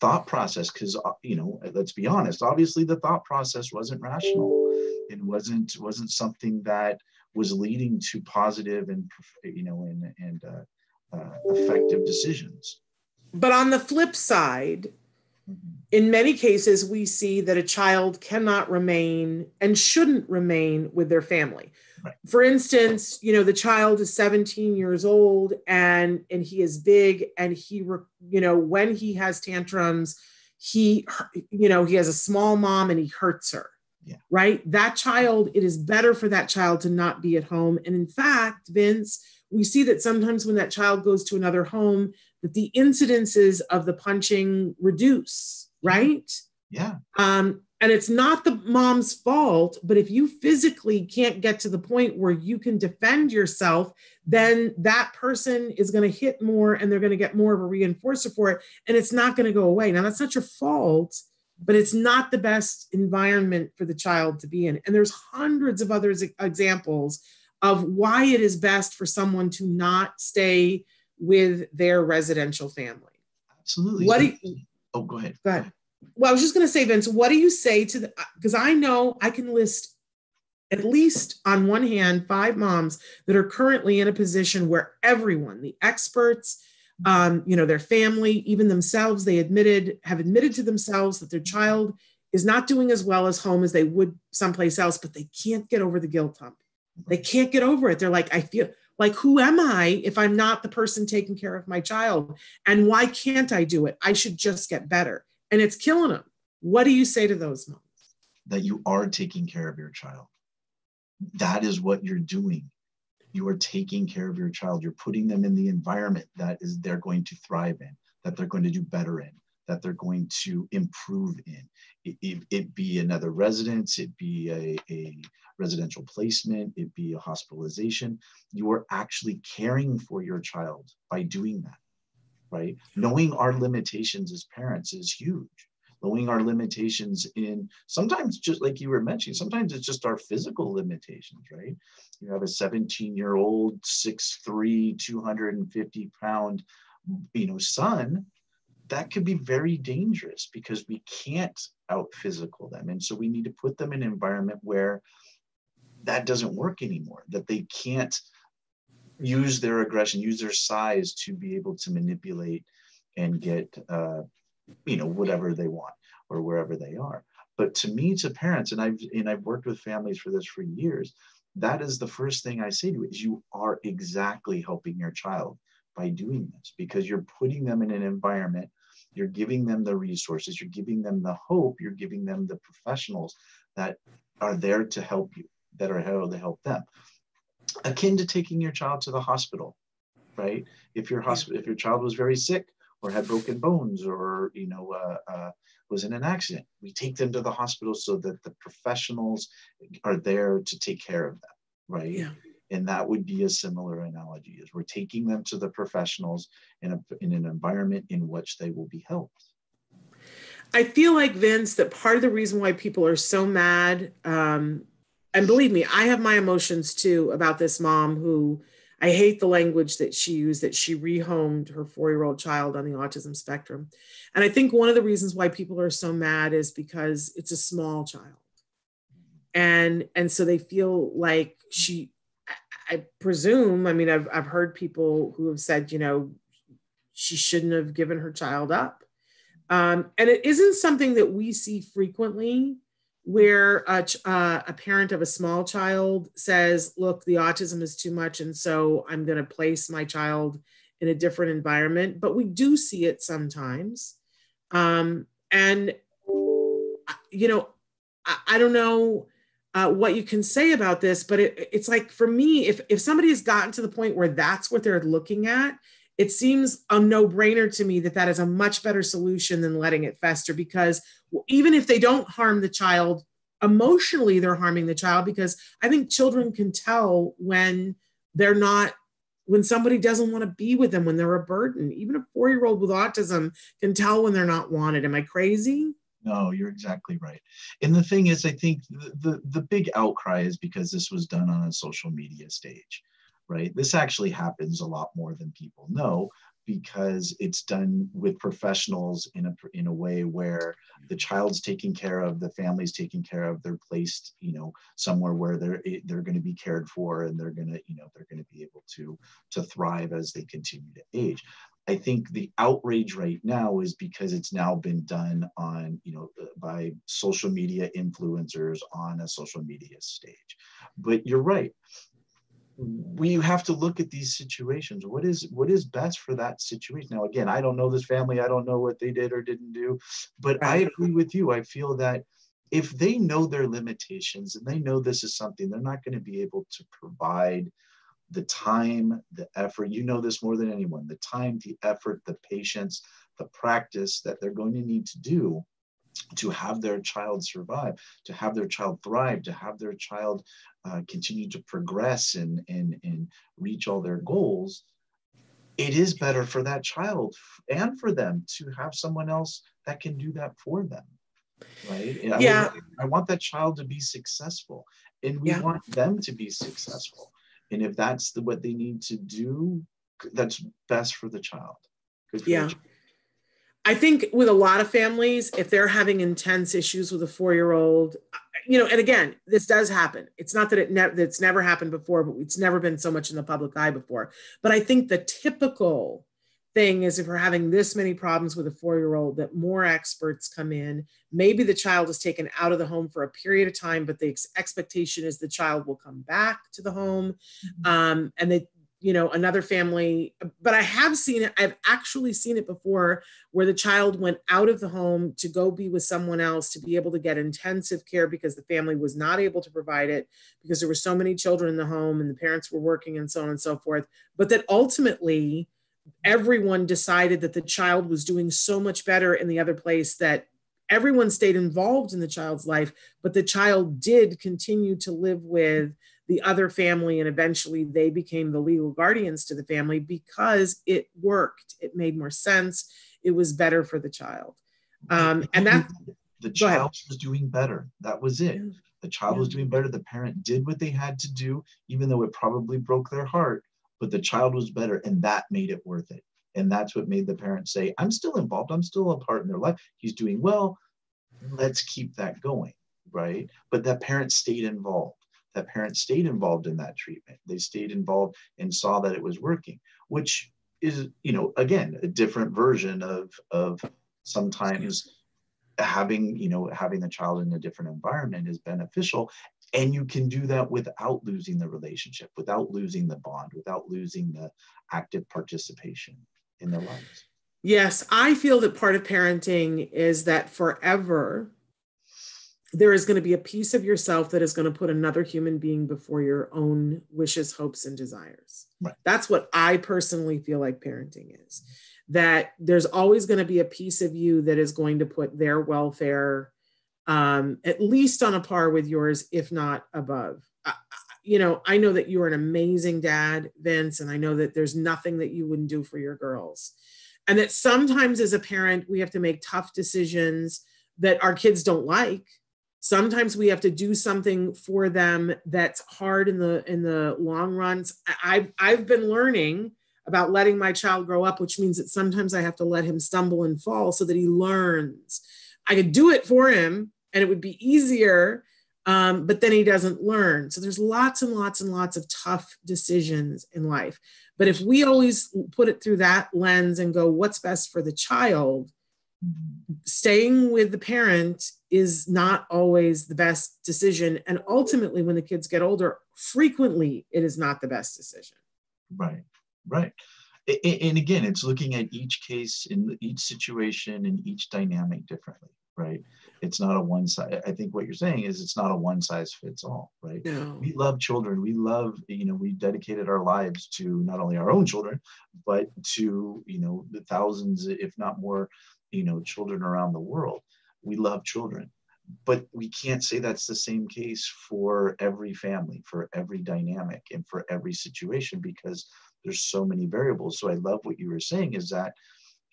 thought process. Because uh, you know, let's be honest, obviously the thought process wasn't rational. It wasn't wasn't something that was leading to positive and you know and and uh, uh, effective decisions. But on the flip side, in many cases, we see that a child cannot remain and shouldn't remain with their family. Right. For instance, you know, the child is 17 years old and and he is big and he, you know, when he has tantrums, he, you know, he has a small mom and he hurts her. Yeah. Right? That child, it is better for that child to not be at home. And in fact, Vince, we see that sometimes when that child goes to another home, that the incidences of the punching reduce, right? Yeah. Um, and it's not the mom's fault, but if you physically can't get to the point where you can defend yourself, then that person is going to hit more and they're going to get more of a reinforcer for it. And it's not going to go away. Now, that's not your fault, but it's not the best environment for the child to be in. And there's hundreds of other examples of why it is best for someone to not stay with their residential family. Absolutely. What do you, oh, go ahead. Go ahead. Well, I was just going to say, Vince, what do you say to the, because I know I can list at least on one hand five moms that are currently in a position where everyone, the experts, um, you know, their family, even themselves, they admitted, have admitted to themselves that their child is not doing as well as home as they would someplace else, but they can't get over the guilt hump. They can't get over it. They're like, I feel like, who am I if I'm not the person taking care of my child? And why can't I do it? I should just get better. And it's killing them. What do you say to those moms? That you are taking care of your child. That is what you're doing. You are taking care of your child. You're putting them in the environment that is they're going to thrive in, that they're going to do better in, that they're going to improve in. It, it, it be another residence, it be a, a residential placement, it be a hospitalization. You are actually caring for your child by doing that, right? Knowing our limitations as parents is huge. Knowing our limitations in sometimes just like you were mentioning, sometimes it's just our physical limitations, right? You have a 17 year old, 6'3, 250 pound, you know, son that could be very dangerous because we can't out physical them. And so we need to put them in an environment where that doesn't work anymore, that they can't use their aggression, use their size to be able to manipulate and get, uh, you know, whatever they want or wherever they are. But to me, to parents, and I've and I've worked with families for this for years, that is the first thing I say to is you are exactly helping your child by doing this because you're putting them in an environment, you're giving them the resources, you're giving them the hope, you're giving them the professionals that are there to help you that are here to help them. Akin to taking your child to the hospital, right? If your hospital, if your child was very sick or had broken bones or you know uh, uh, was in an accident, we take them to the hospital so that the professionals are there to take care of them, right? Yeah. And that would be a similar analogy: is we're taking them to the professionals in a in an environment in which they will be helped. I feel like Vince that part of the reason why people are so mad um, and believe me, I have my emotions too about this mom who I hate the language that she used that she rehomed her four year old child on the autism spectrum. And I think one of the reasons why people are so mad is because it's a small child. And, and so they feel like she, I presume, I mean, I've, I've heard people who have said, you know, she shouldn't have given her child up. Um, and it isn't something that we see frequently where a, uh, a parent of a small child says, Look, the autism is too much, and so I'm going to place my child in a different environment. But we do see it sometimes. Um, and, you know, I, I don't know. Uh, what you can say about this, but it, it's like for me, if if somebody has gotten to the point where that's what they're looking at, it seems a no brainer to me that that is a much better solution than letting it fester because even if they don't harm the child, emotionally they're harming the child because I think children can tell when they're not when somebody doesn't want to be with them when they're a burden. Even a four-year-old with autism can tell when they're not wanted. Am i crazy no you're exactly right and the thing is i think the, the, the big outcry is because this was done on a social media stage right? This actually happens a lot more than people know because it's done with professionals in a in a way where the child's taken care of, the family's taken care of, they're placed, you know, somewhere where they're eh, they're going to be cared for and they're going to, you know, they're going to be able to to thrive as they continue to age. I think the outrage right now is because it's now been done on, you know, uh, by social media influencers on a social media stage. But you're right we have to look at these situations what is what is best for that situation? Now again i don't know this family i don't know what they did or didn't do but i agree with you. I feel that if they know their limitations and they know this is something they're not going to be able to provide the time, the effort, you know this more than anyone, the time, the effort, the patience, the practice that they're going to need to do to have their child survive, to have their child thrive, to have their child uh, continue to progress and, and, and reach all their goals, it is better for that child and for them to have someone else that can do that for them right? Yeah. I, I want that child to be successful and we yeah. want them to be successful. And if that's the, what they need to do that's best for the child. Good yeah. child. I think with a lot of families, if they're having intense issues with a four-year-old, you know, and again, this does happen. It's not that it ne- it's never happened before, but it's never been so much in the public eye before. But I think the typical thing is if we're having this many problems with a four year old, that more experts come in. Maybe the child is taken out of the home for a period of time, but the ex- expectation is the child will come back to the home. Mm-hmm. Um, and that, you know, another family, but I have seen it, I've actually seen it before where the child went out of the home to go be with someone else to be able to get intensive care because the family was not able to provide it because there were so many children in the home and the parents were working and so on and so forth. But that ultimately, everyone decided that the child was doing so much better in the other place that everyone stayed involved in the child's life, but the child did continue to live with the other family and eventually they became the legal guardians to the family because it worked. It made more sense. It was better for the child. Um, and that the child was doing better. That was it. The child yeah. was doing better. The parent did what they had to do even though it probably broke their heart but the child was better and that made it worth it. And that's what made the parent say i'm still involved. I'm still a part in their life. He's doing well. Let's keep that going right? But that parent stayed involved that parent stayed involved in that treatment. They stayed involved and saw that it was working which is you know again a different version of of sometimes having you know having the child in a different environment is beneficial. And you can do that without losing the relationship without losing the bond without losing the active participation in their lives. Yes i feel that part of parenting is that forever there is going to be a piece of yourself that is going to put another human being before your own wishes hopes and desires right. that's what i personally feel like parenting is that there's always going to be a piece of you that is going to put their welfare um, at least on a par with yours, if not above. I, you know, I know that you're an amazing dad, Vince, and I know that there's nothing that you wouldn't do for your girls. And that sometimes as a parent, we have to make tough decisions that our kids don't like. Sometimes we have to do something for them that's hard in the in the long runs. I've I've been learning about letting my child grow up, which means that sometimes I have to let him stumble and fall so that he learns I could do it for him and it would be easier, um, but then he doesn't learn. So there's lots and lots and lots of tough decisions in life. But if we always put it through that lens and go, what's best for the child, staying with the parent is not always the best decision. And ultimately, when the kids get older, frequently it is not the best decision. Right, right and again it's looking at each case in each situation and each dynamic differently right it's not a one size i think what you're saying is it's not a one size fits all right no. we love children we love you know we dedicated our lives to not only our own children but to you know the thousands if not more you know children around the world. We love children but we can't say that's the same case for every family for every dynamic and for every situation because there's so many variables. So i love what you were saying is that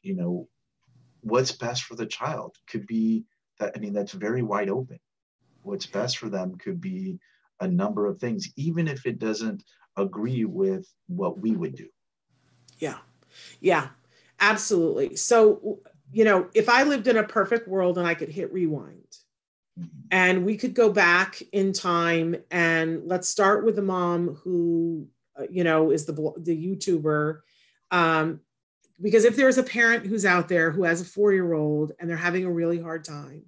you know what's best for the child could be that i mean that's very wide open. What's best for them could be a number of things even if it doesn't agree with what we would do. Yeah. Yeah. Absolutely. So you know if i lived in a perfect world and i could hit rewind mm-hmm. and we could go back in time and let's start with the mom who uh, you know, is the the YouTuber. Um, because if there's a parent who's out there who has a four year old and they're having a really hard time,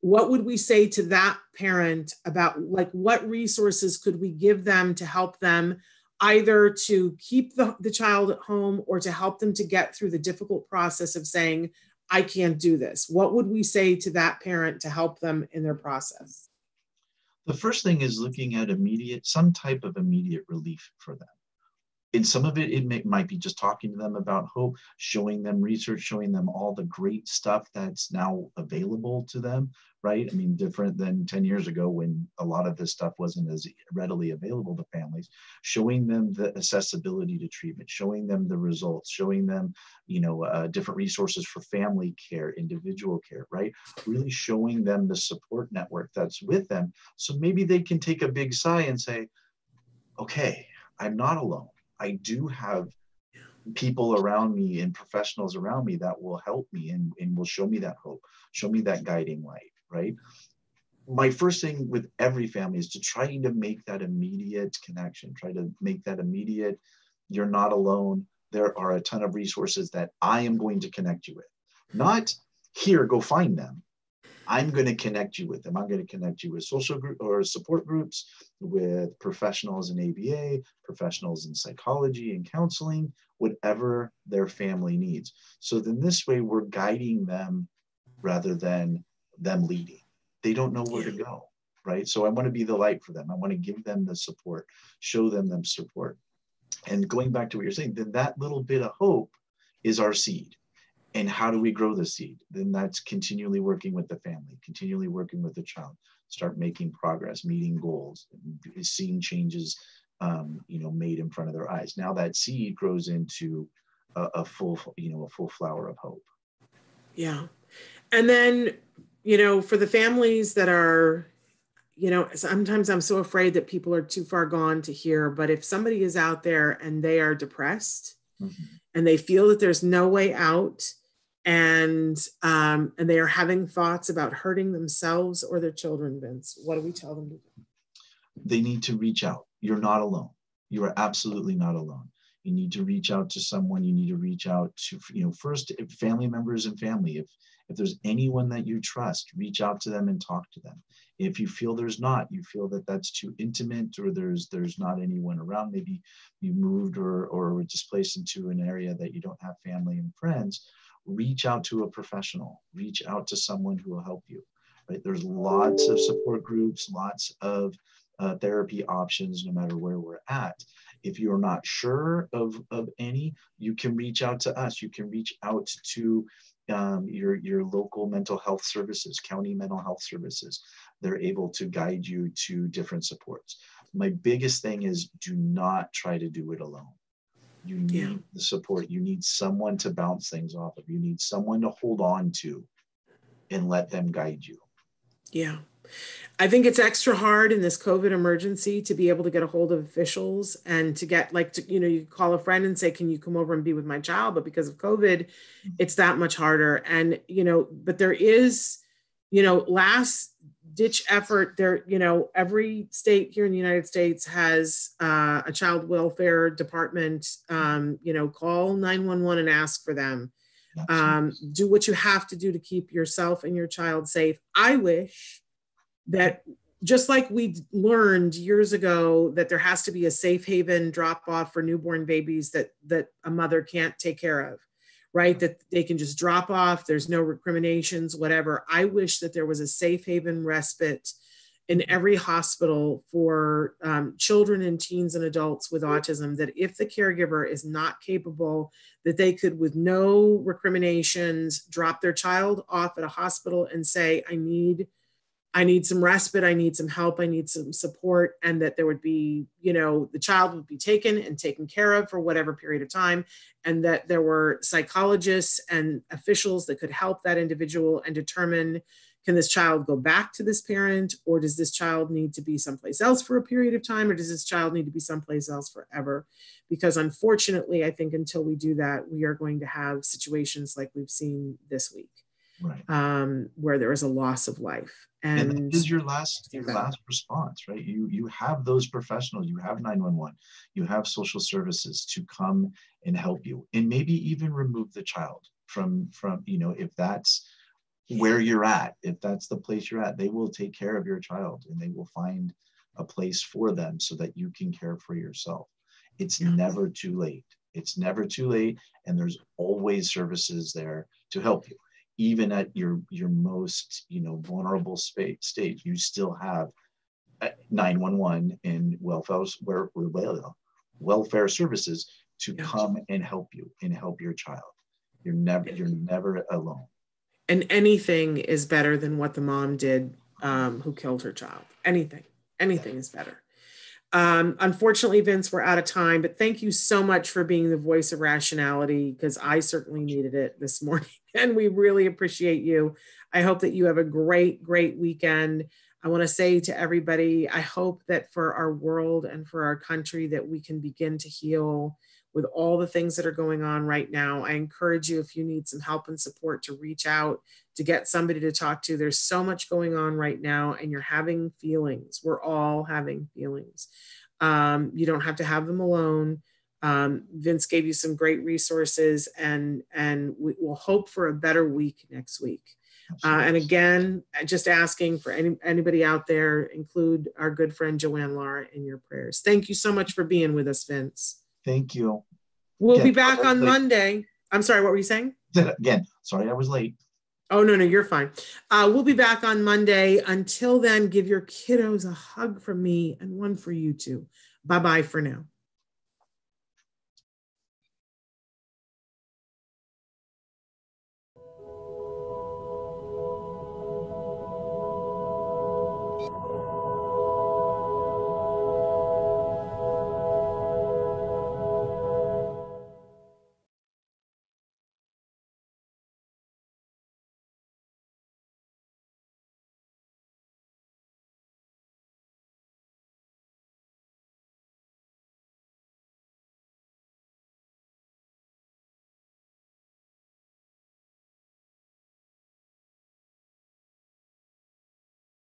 what would we say to that parent about like what resources could we give them to help them either to keep the, the child at home or to help them to get through the difficult process of saying, I can't do this? What would we say to that parent to help them in their process? The first thing is looking at immediate, some type of immediate relief for them and some of it it may, might be just talking to them about hope showing them research showing them all the great stuff that's now available to them right? I mean different than 10 years ago when a lot of this stuff wasn't as readily available to families showing them the accessibility to treatment showing them the results showing them you know uh, different resources for family care individual care right? Really showing them the support network that's with them so maybe they can take a big sigh and say okay i'm not alone I do have people around me and professionals around me that will help me and, and will show me that hope, show me that guiding light, right? My first thing with every family is to try to make that immediate connection, try to make that immediate, you're not alone. There are a ton of resources that I am going to connect you with. Not here, go find them. I'm going to connect you with them. I'm going to connect you with social group or support groups, with professionals in ABA, professionals in psychology and counseling, whatever their family needs. So then this way we're guiding them rather than them leading. They don't know where to go, right? So I want to be the light for them. I want to give them the support, show them them support. And going back to what you're saying, then that little bit of hope is our seed and how do we grow the seed? Then that's continually working with the family continually working with the child. Start making progress meeting goals seeing changes um, you know made in front of their eyes. Now that seed grows into a, a full you know a full flower of hope. Yeah. And then you know for the families that are you know sometimes i'm so afraid that people are too far gone to hear but if somebody is out there and they are depressed mm-hmm. and they feel that there's no way out and um, and they are having thoughts about hurting themselves or their children vince. What do we tell them to do? They need to reach out. You're not alone. You are absolutely not alone. You need to reach out to someone. You need to reach out to you know first family members and family if if there's anyone that you trust reach out to them and talk to them. If you feel there's not you feel that that's too intimate or there's there's not anyone around maybe you moved or or were displaced into an area that you don't have family and friends reach out to a professional, reach out to someone who will help you. Right? There's lots of support groups, lots of uh, therapy options, no matter where we're at. If you're not sure of, of any, you can reach out to us. You can reach out to um, your, your local mental health services, county mental health services. They're able to guide you to different supports. My biggest thing is do not try to do it alone. You need yeah. the support. You need someone to bounce things off of. You need someone to hold on to and let them guide you. Yeah. I think it's extra hard in this COVID emergency to be able to get a hold of officials and to get like to, you know, you call a friend and say, Can you come over and be with my child? But because of COVID, mm-hmm. it's that much harder. And, you know, but there is, you know, last ditch effort there you know every state here in the united states has uh, a child welfare department um, you know call 911 and ask for them. Um, do what you have to do to keep yourself and your child safe. I wish that just like we learned years ago that there has to be a safe haven drop off for newborn babies that that a mother can't take care of right? That they can just drop off, there's no recriminations, whatever. I wish that there was a safe haven respite in every hospital for um, children and teens and adults with autism that if the caregiver is not capable that they could with no recriminations drop their child off at a hospital and say i need I need some respite, I need some help, I need some support, and that there would be, you know, the child would be taken and taken care of for whatever period of time, and that there were psychologists and officials that could help that individual and determine can this child go back to this parent, or does this child need to be someplace else for a period of time, or does this child need to be someplace else forever? Because unfortunately, I think until we do that, we are going to have situations like we've seen this week right. um, where there is a loss of life. And, and that is your last your last response, right? You you have those professionals, you have 911, you have social services to come and help you, and maybe even remove the child from from you know if that's where you're at, if that's the place you're at, they will take care of your child and they will find a place for them so that you can care for yourself. It's yeah. never too late. It's never too late, and there's always services there to help you even at your your most you know vulnerable state state you still have uh, 911 and welfare where, welfare services to come and help you and help your child. You're never you're never alone. And anything is better than what the mom did um, who killed her child. Anything anything is better. Um, unfortunately, Vince, we're out of time, but thank you so much for being the voice of rationality because I certainly needed it this [laughs] morning and we really appreciate you. I hope that you have a great, great weekend. I want to say to everybody, I hope that for our world and for our country that we can begin to heal with all the things that are going on right now. I encourage you, if you need some help and support, to reach out to get somebody to talk to. There's so much going on right now, and you're having feelings. We're all having feelings. Um, you don't have to have them alone. Um, Vince gave you some great resources, and and we will hope for a better week next week. Uh, and again, just asking for any anybody out there, include our good friend Joanne Lara in your prayers. Thank you so much for being with us, Vince. Thank you. We'll again, be back on late. Monday. I'm sorry, what were you saying? [laughs] Again, sorry I was late. Oh, no, no, you're fine. Uh, we'll be back on Monday. Until then, give your kiddos a hug from me and one for you too. Bye bye for now.